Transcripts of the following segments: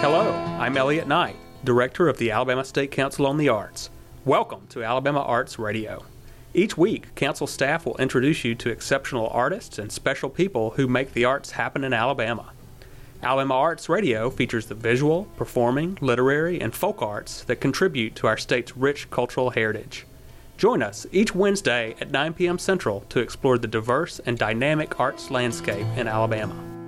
Hello, I'm Elliot Knight, Director of the Alabama State Council on the Arts. Welcome to Alabama Arts Radio. Each week, Council staff will introduce you to exceptional artists and special people who make the arts happen in Alabama. Alabama Arts Radio features the visual, performing, literary, and folk arts that contribute to our state's rich cultural heritage. Join us each Wednesday at 9 p.m. Central to explore the diverse and dynamic arts landscape in Alabama.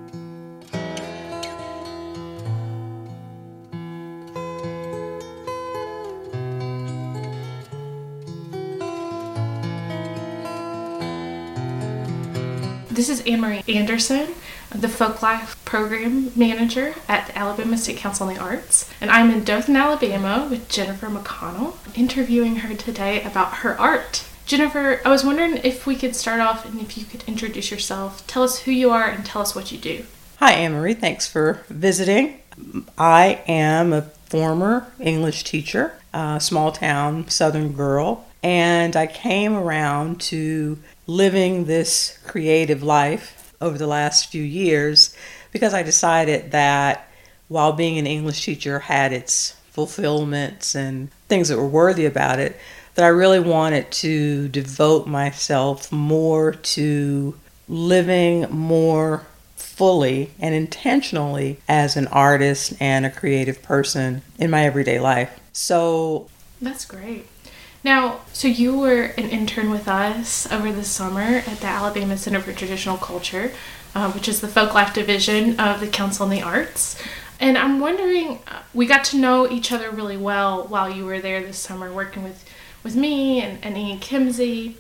This is Anne Marie Anderson, the Folk Life Program Manager at the Alabama State Council on the Arts. And I'm in Dothan, Alabama with Jennifer McConnell, interviewing her today about her art. Jennifer, I was wondering if we could start off and if you could introduce yourself, tell us who you are, and tell us what you do. Hi, Anne Marie. Thanks for visiting. I am a former English teacher, a small town southern girl, and I came around to living this creative life over the last few years because I decided that while being an English teacher had its fulfillments and things that were worthy about it, that I really wanted to devote myself more to living more fully and intentionally as an artist and a creative person in my everyday life. So that's great. Now, so you were an intern with us over the summer at the Alabama Center for Traditional Culture, uh, which is the folk life division of the Council on the Arts. And I'm wondering, uh, we got to know each other really well while you were there this summer working with, with me and, and Anne Kimzey.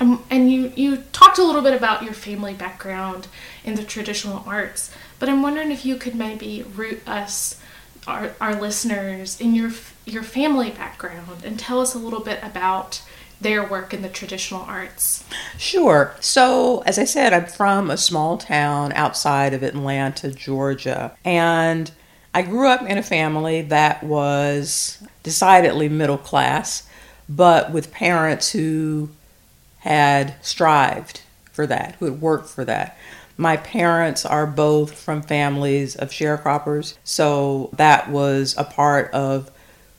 Um, and you, you talked a little bit about your family background in the traditional arts, but I'm wondering if you could maybe root us, our, our listeners, in your your family background and tell us a little bit about their work in the traditional arts. Sure. So, as I said, I'm from a small town outside of Atlanta, Georgia. And I grew up in a family that was decidedly middle class, but with parents who had strived for that, who had worked for that. My parents are both from families of sharecroppers, so that was a part of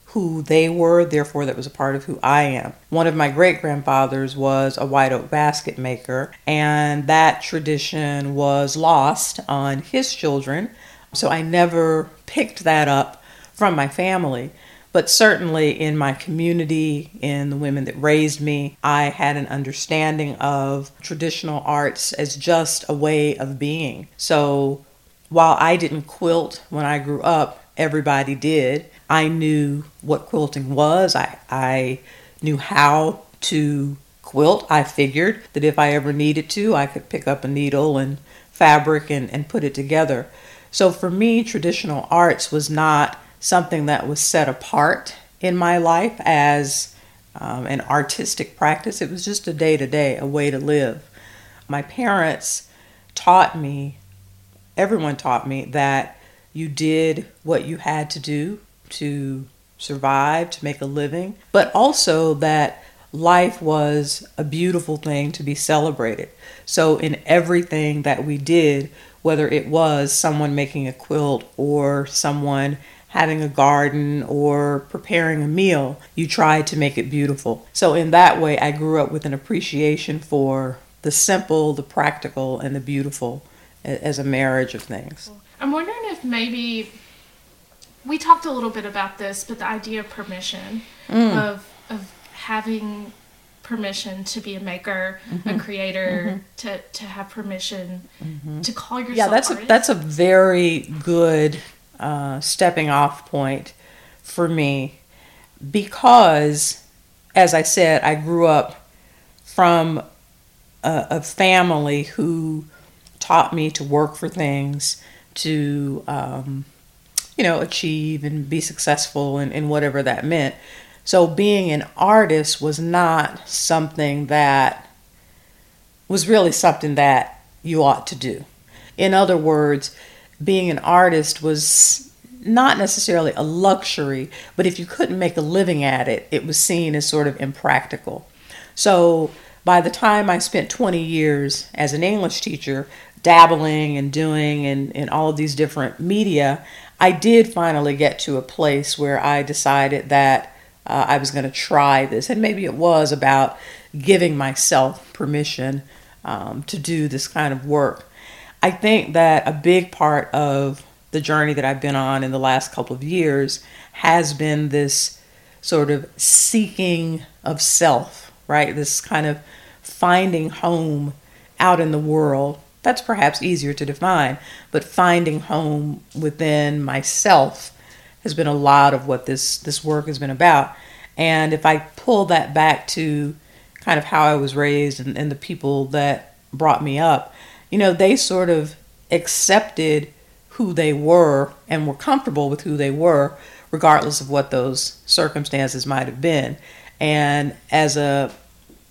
who they were, therefore, that was a part of who I am. One of my great grandfathers was a white oak basket maker, and that tradition was lost on his children. So I never picked that up from my family. But certainly in my community, in the women that raised me, I had an understanding of traditional arts as just a way of being. So while I didn't quilt when I grew up, everybody did. I knew what quilting was. I, I knew how to quilt. I figured that if I ever needed to, I could pick up a needle and fabric and, and put it together. So for me, traditional arts was not something that was set apart in my life as um, an artistic practice. It was just a day to day, a way to live. My parents taught me, everyone taught me that you did what you had to do to survive, to make a living, but also that life was a beautiful thing to be celebrated. So, in everything that we did, whether it was someone making a quilt or someone having a garden or preparing a meal, you tried to make it beautiful. So, in that way, I grew up with an appreciation for the simple, the practical, and the beautiful as a marriage of things. I'm wondering if maybe we talked a little bit about this, but the idea of permission, mm. of of having permission to be a maker, mm-hmm. a creator, mm-hmm. to to have permission mm-hmm. to call yourself. Yeah, that's artist. a that's a very good uh, stepping off point for me because, as I said, I grew up from a, a family who taught me to work for things, to um, you know, achieve and be successful and, in whatever that meant. So being an artist was not something that was really something that you ought to do. In other words, being an artist was not necessarily a luxury, but if you couldn't make a living at it, it was seen as sort of impractical. So by the time I spent 20 years as an English teacher, dabbling and doing and, in all of these different media, I did finally get to a place where I decided that uh, I was going to try this. And maybe it was about giving myself permission um, to do this kind of work. I think that a big part of the journey that I've been on in the last couple of years has been this sort of seeking of self, right? This kind of finding home out in the world. That's perhaps easier to define, but finding home within myself has been a lot of what this this work has been about. And if I pull that back to kind of how I was raised and, and the people that brought me up, you know, they sort of accepted who they were and were comfortable with who they were, regardless of what those circumstances might have been. And as a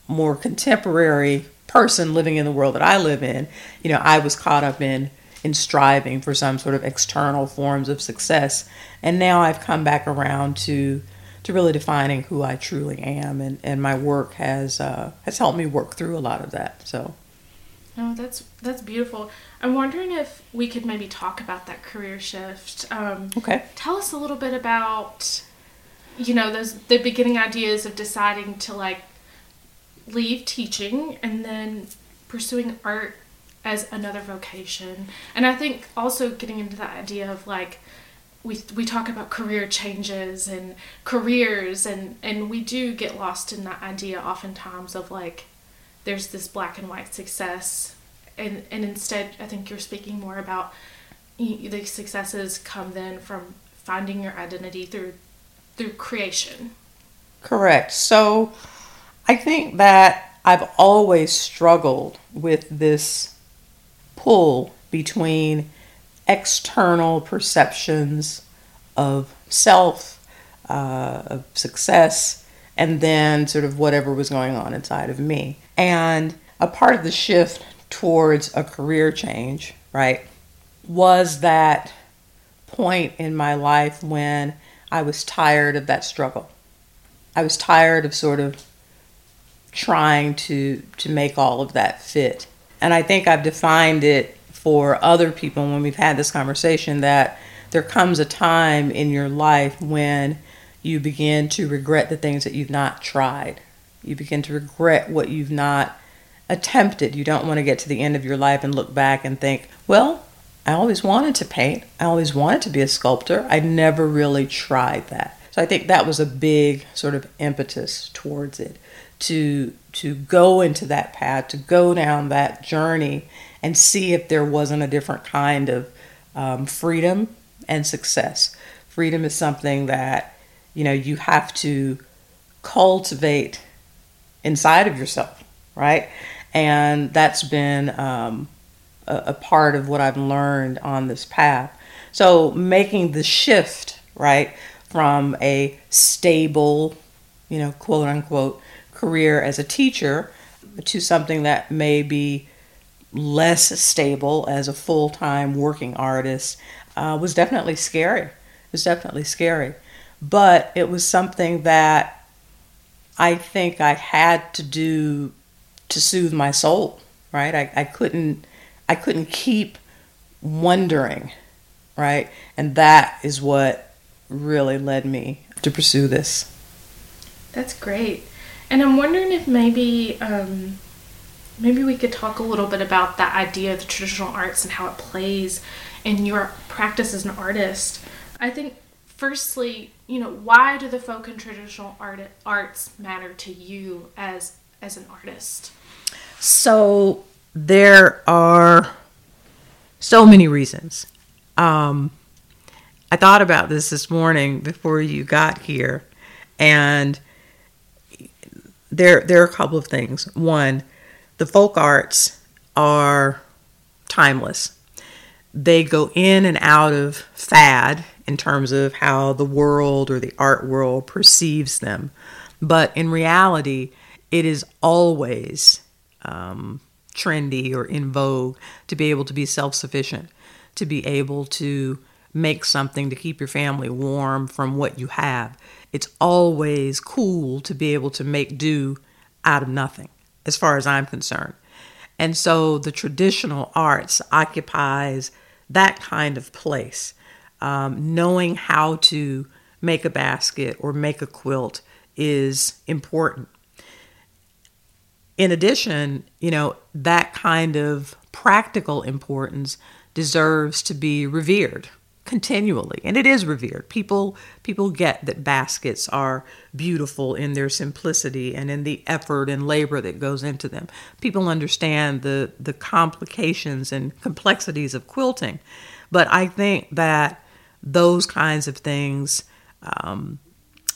more contemporary person living in the world that I live in, you know, I was caught up in in striving for some sort of external forms of success. And now I've come back around to to really defining who I truly am, and, and my work has uh, has helped me work through a lot of that. So, oh, that's that's beautiful. I'm wondering if we could maybe talk about that career shift. Um, okay, tell us a little bit about you know those the beginning ideas of deciding to like leave teaching and then pursuing art as another vocation. And I think also getting into the idea of like we we talk about career changes and careers and and we do get lost in that idea oftentimes of like there's this black and white success and and instead I think you're speaking more about the successes come then from finding your identity through through creation. Correct. So I think that I've always struggled with this pull between external perceptions of self, uh, of success, and then sort of whatever was going on inside of me. And a part of the shift towards a career change, right, was that point in my life when I was tired of that struggle. I was tired of sort of trying to to make all of that fit. And I think I've defined it for other people when we've had this conversation that there comes a time in your life when you begin to regret the things that you've not tried. You begin to regret what you've not attempted. You don't want to get to the end of your life and look back and think, well, I always wanted to paint. I always wanted to be a sculptor. I never really tried that. So I think that was a big sort of impetus towards it to to go into that path, to go down that journey and see if there wasn't a different kind of um, freedom and success. Freedom is something that you know you have to cultivate inside of yourself, right? And that's been um, a, a part of what I've learned on this path. So making the shift, right, from a stable, you know, quote unquote, career as a teacher to something that may be less stable as a full time working artist uh, was definitely scary. It was definitely scary. But it was something that I think I had to do to soothe my soul, right? I, I couldn't I couldn't keep wondering, right? And that is what really led me to pursue this. That's great. And I'm wondering if maybe um, maybe we could talk a little bit about that idea of the traditional arts and how it plays in your practice as an artist. I think firstly, you know, why do the folk and traditional art arts matter to you as as an artist? So there are so many reasons. Um, I thought about this this morning before you got here, and there there are a couple of things. One, the folk arts are timeless. They go in and out of fad in terms of how the world or the art world perceives them. But in reality, it is always um, trendy or in vogue to be able to be self sufficient, to be able to make something to keep your family warm from what you have. It's always cool to be able to make do out of nothing as far as I'm concerned. And so the traditional arts occupies that kind of place. um, knowing how to make a basket or make a quilt is important. In addition, you know, that kind of practical importance deserves to be revered continually and it is revered. People people get that baskets are beautiful in their simplicity and in the effort and labor that goes into them. People understand the the complications and complexities of quilting but i think that those kinds of things um,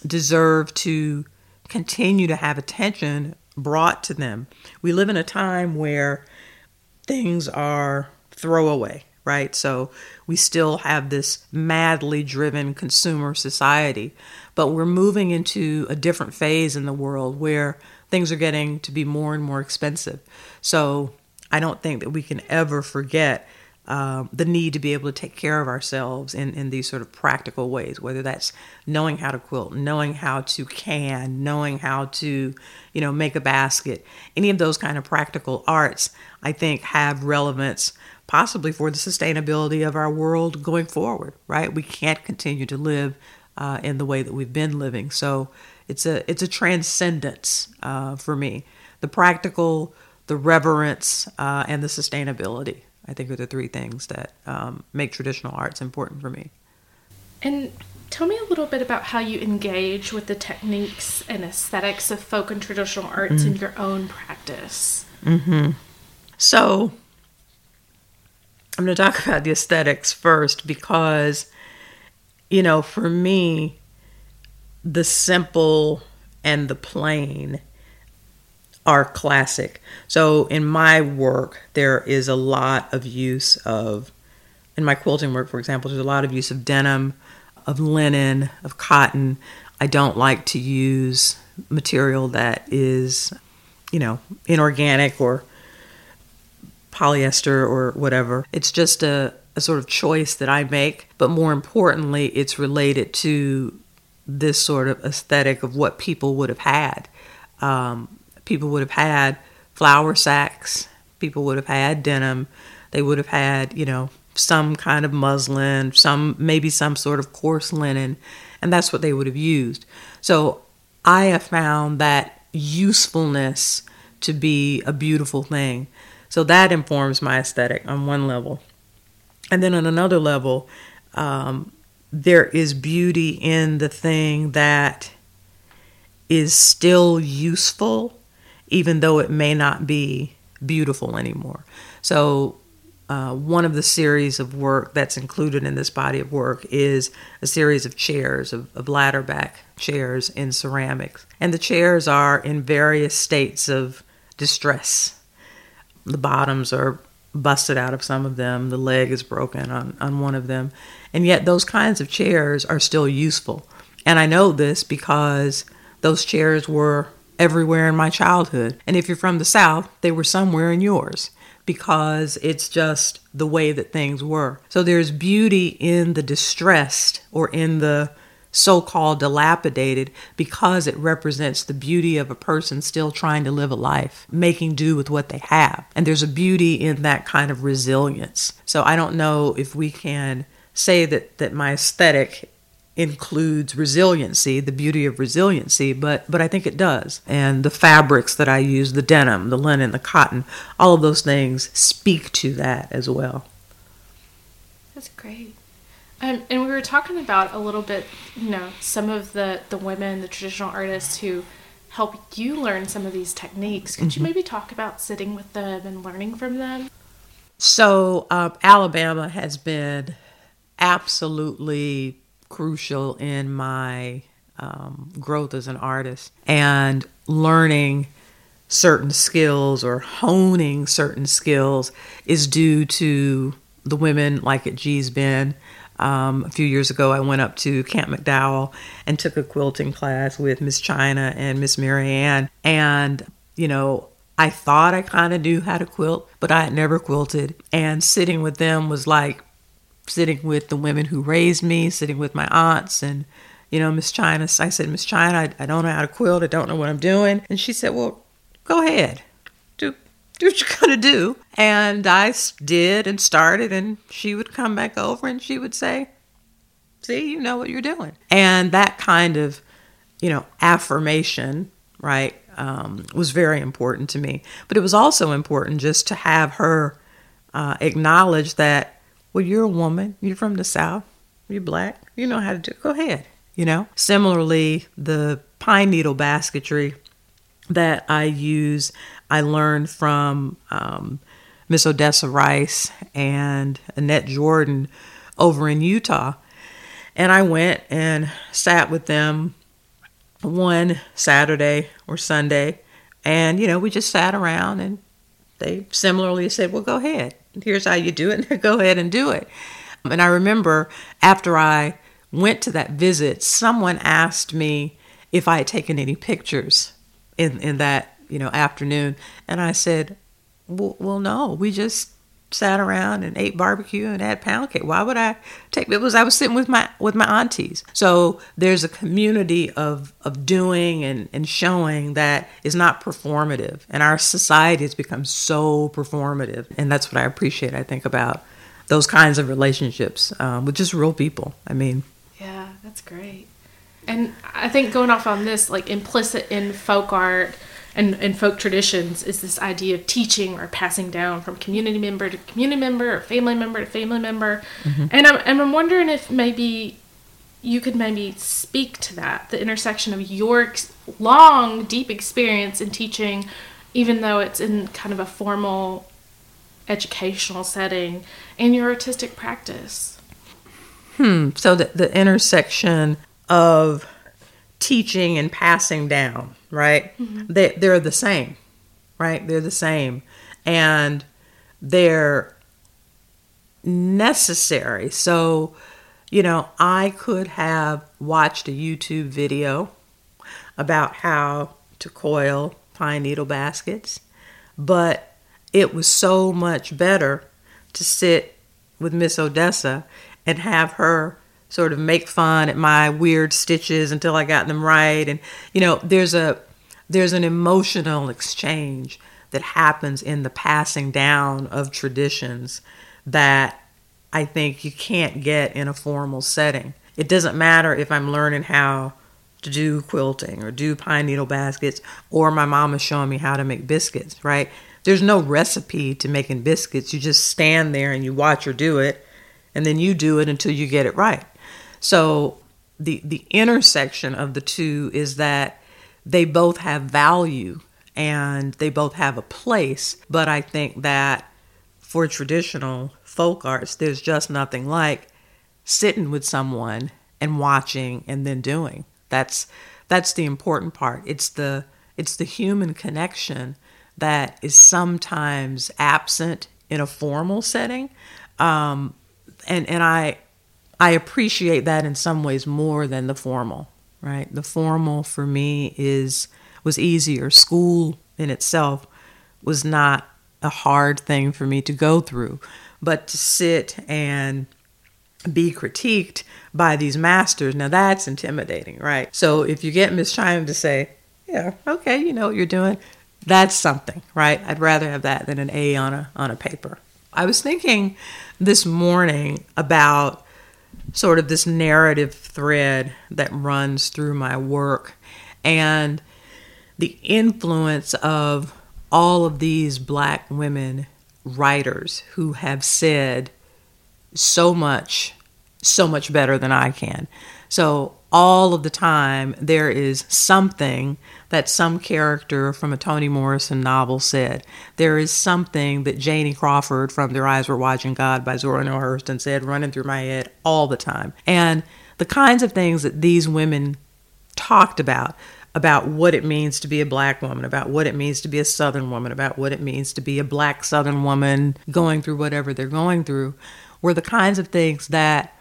deserve to continue to have attention brought to them. We live in a time where things are throwaway right? So we still have this madly driven consumer society, but we're moving into a different phase in the world where things are getting to be more and more expensive. So I don't think that we can ever forget um, the need to be able to take care of ourselves in, in these sort of practical ways, whether that's knowing how to quilt, knowing how to can, knowing how to, you know, make a basket. Any of those kind of practical arts, I think, have relevance possibly for the sustainability of our world going forward, right? We can't continue to live uh, in the way that we've been living. So it's a it's a transcendence uh, for me. The practical, the reverence, uh, and the sustainability. I think are the three things that um, make traditional arts important for me. And tell me a little bit about how you engage with the techniques and aesthetics of folk and traditional arts mm-hmm. in your own practice. Mm-hmm. So I'm going to talk about the aesthetics first because, you know, for me, the simple and the plain are classic. So in my work, there is a lot of use of, in my quilting work, for example, there's a lot of use of denim, of linen, of cotton. I don't like to use material that is, you know, inorganic or polyester or whatever. It's just a, a sort of choice that I make. But more importantly, it's related to this sort of aesthetic of what people would have had. Um, people would have had flour sacks, people would have had denim, they would have had, you know, some kind of muslin, some maybe some sort of coarse linen, and that's what they would have used. So I have found that usefulness to be a beautiful thing. So that informs my aesthetic on one level. And then on another level, um, there is beauty in the thing that is still useful, even though it may not be beautiful anymore. So, uh, one of the series of work that's included in this body of work is a series of chairs, of, of ladder back chairs in ceramics. And the chairs are in various states of distress the bottoms are busted out of some of them, the leg is broken on, on one of them. And yet, those kinds of chairs are still useful. And I know this because those chairs were everywhere in my childhood. And if you're from the South, they were somewhere in yours because it's just the way that things were. So there's beauty in the distressed or in the so called dilapidated because it represents the beauty of a person still trying to live a life, making do with what they have. And there's a beauty in that kind of resilience. So I don't know if we can say that, that my aesthetic includes resiliency, the beauty of resiliency, but but I think it does. And the fabrics that I use, the denim, the linen, the cotton, all of those things speak to that as well. That's great. Um, and we were talking about a little bit, you know, some of the the women, the traditional artists who help you learn some of these techniques. Could mm-hmm. you maybe talk about sitting with them and learning from them? So, uh, Alabama has been absolutely crucial in my um, growth as an artist and learning certain skills or honing certain skills is due to the women like at Gee's Bend um, a few years ago, I went up to Camp McDowell and took a quilting class with Miss China and Miss Mary Ann. And, you know, I thought I kind of knew how to quilt, but I had never quilted. And sitting with them was like sitting with the women who raised me, sitting with my aunts and you know, Miss China, I said, Miss China, I, I don't know how to quilt. I don't know what I'm doing. And she said, Well, go ahead. Do what you're going to do. And I did and started, and she would come back over and she would say, See, you know what you're doing. And that kind of, you know, affirmation, right, um, was very important to me. But it was also important just to have her uh, acknowledge that, well, you're a woman, you're from the South, you're black, you know how to do it. Go ahead, you know. Similarly, the pine needle basketry that I use, I learned from um, Miss Odessa Rice and Annette Jordan over in Eutaw. And I went and sat with them one Saturday or Sunday. And, you know, we just sat around and they similarly said, well, go ahead. Here's how you do it. go ahead and do it. And I remember after I went to that visit, someone asked me if I had taken any pictures in, in that, you know, afternoon. And I said, well, well, no, we just sat around and ate barbecue and had pound cake. Why would I take it was I was sitting with my with my aunties. So there's a community of of doing and, and showing that is not performative. And our society has become so performative. And that's what I appreciate, I think, about those kinds of relationships um, with just real people. I mean Yeah, that's great. And I think going off on this, like implicit in folk art and, and folk traditions is this idea of teaching or passing down from community member to community member or family member to family member. Mm-hmm. And, I'm, and I'm wondering if maybe you could maybe speak to that the intersection of your long, deep experience in teaching, even though it's in kind of a formal educational setting, and your artistic practice. Hmm. So the, the intersection of teaching and passing down, right? Mm-hmm. They they're the same, right? They're the same, and they're necessary. So, you know, I could have watched a YouTube video about how to coil pine needle baskets, but it was so much better to sit with Miss Odessa and have her sort of make fun at my weird stitches until I got them right. And you know, there's a there's an emotional exchange that happens in the passing down of traditions that I think you can't get in a formal setting. It doesn't matter if I'm learning how to do quilting or do pine needle baskets or my mom is showing me how to make biscuits, right? There's no recipe to making biscuits. You just stand there and you watch her do it and then you do it until you get it right. So the the intersection of the two is that they both have value and they both have a place, but I think that for traditional folk arts there's just nothing like sitting with someone and watching and then doing. That's that's the important part. It's the it's the human connection that is sometimes absent in a formal setting. Um, and and I I appreciate that in some ways more than the formal, right? The formal for me is was easier. School in itself was not a hard thing for me to go through, but to sit and be critiqued by these masters, now that's intimidating, right? So if you get Miss China to say, "Yeah, okay, you know what you're doing," that's something, right? I'd rather have that than an A on a on a paper. I was thinking this morning about sort of this narrative thread that runs through my work and the influence of all of these black women writers who have said so much so much better than I can. So all of the time there is something that some character from a Toni Morrison novel said. There is something that Janie Crawford from Their Eyes Were Watching God by Zora Neale Hurston said running through my head all the time. And the kinds of things that these women talked about about what it means to be a black woman, about what it means to be a southern woman, about what it means to be a black southern woman going through whatever they're going through were the kinds of things that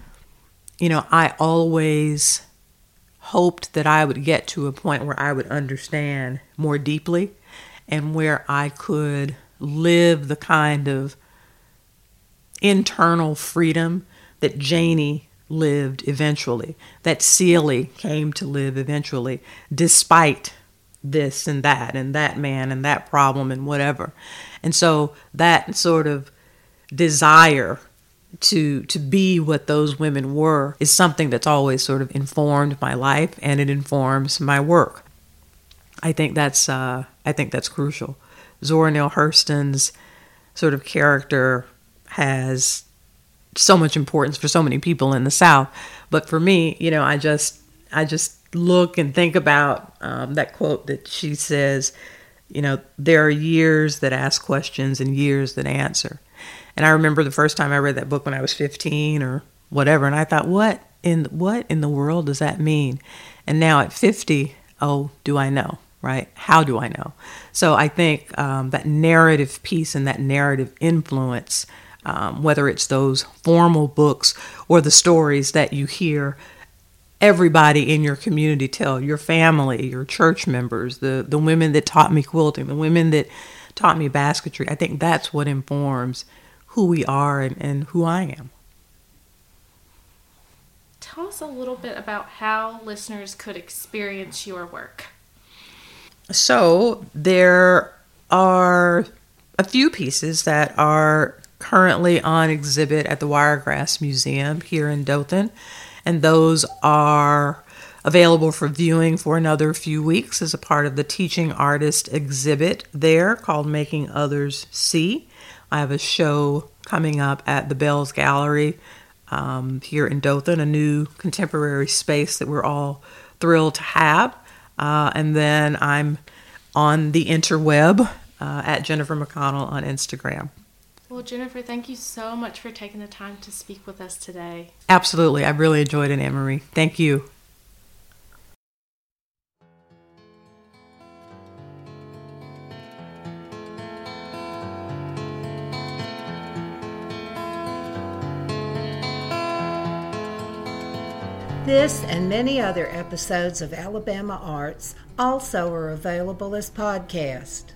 you know, I always hoped that I would get to a point where I would understand more deeply and where I could live the kind of internal freedom that Janie lived eventually, that Celie came to live eventually, despite this and that and that man and that problem and whatever. And so that sort of desire to to be what those women were is something that's always sort of informed my life and it informs my work. I think that's uh, I think that's crucial. Zora Neale Hurston's sort of character has so much importance for so many people in the South, but for me, you know, I just I just look and think about um, that quote that she says, you know, there are years that ask questions and years that answer. And I remember the first time I read that book when I was 15 or whatever, and I thought, what in what in the world does that mean? And now at 50, oh, do I know? Right? How do I know? So I think um, that narrative piece and that narrative influence, um, whether it's those formal books or the stories that you hear everybody in your community tell your family, your church members, the, the women that taught me quilting, the women that taught me basketry. I think that's what informs who we are and, and who I am. Tell us a little bit about how listeners could experience your work. So, there are a few pieces that are currently on exhibit at the Wiregrass Museum here in Dothan, and those are available for viewing for another few weeks as a part of the Teaching Artist exhibit there called Making Others See. I have a show coming up at the Bells Gallery um, here in Dothan, a new contemporary space that we're all thrilled to have. Uh, and then I'm on the interweb uh, at Jennifer McConnell on Instagram. Well, Jennifer, thank you so much for taking the time to speak with us today. Absolutely. I really enjoyed it, Anne Marie. Thank you. This and many other episodes of Alabama Arts also are available as podcasts.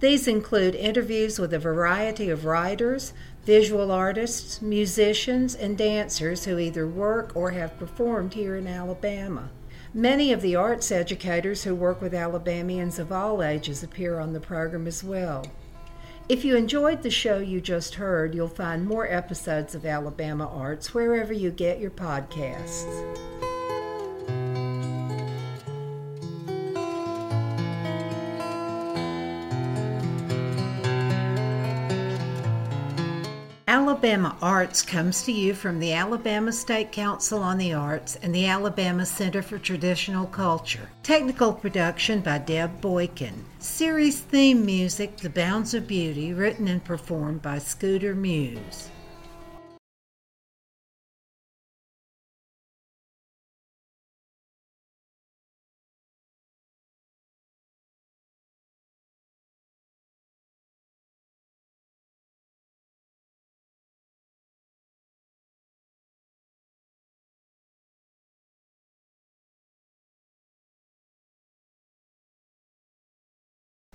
These include interviews with a variety of writers, visual artists, musicians, and dancers who either work or have performed here in Alabama. Many of the arts educators who work with Alabamians of all ages appear on the program as well. If you enjoyed the show you just heard, you'll find more episodes of Alabama Arts wherever you get your podcasts. Alabama Arts comes to you from the Alabama State Council on the Arts and the Alabama Center for Traditional Culture. Technical production by Deb Boykin. Series theme music, The Bounds of Beauty, written and performed by Scooter Muse.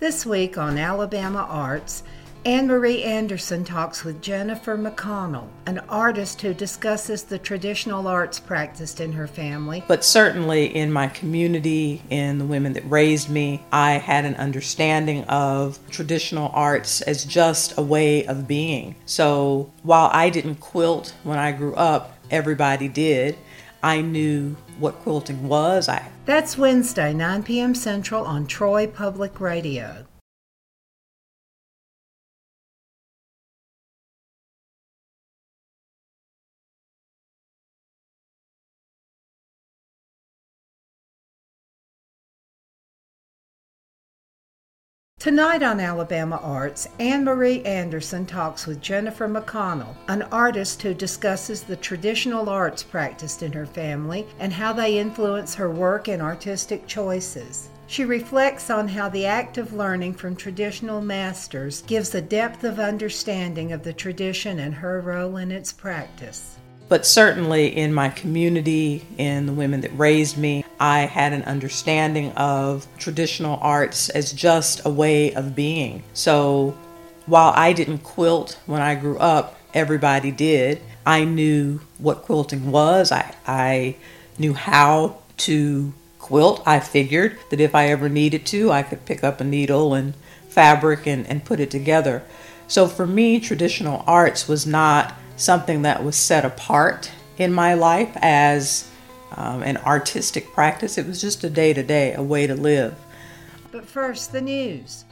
This week on Alabama Arts, Anne Marie Anderson talks with Jennifer McConnell, an artist who discusses the traditional arts practiced in her family. But certainly in my community, in the women that raised me, I had an understanding of traditional arts as just a way of being. So while I didn't quilt when I grew up, everybody did. I knew what quilting was. I That's Wednesday, 9 p.m. Central on Troy Public Radio. Tonight on Alabama Arts, Anne Marie Anderson talks with Jennifer McConnell, an artist who discusses the traditional arts practiced in her family and how they influence her work and artistic choices. She reflects on how the act of learning from traditional masters gives a depth of understanding of the tradition and her role in its practice but certainly in my community, in the women that raised me, I had an understanding of traditional arts as just a way of being. So while I didn't quilt when I grew up, everybody did. I knew what quilting was. I, I knew how to quilt. I figured that if I ever needed to, I could pick up a needle and fabric and, and put it together. So for me, traditional arts was not something that was set apart in my life as um, an artistic practice. It was just a day to day, a way to live. But first, the news.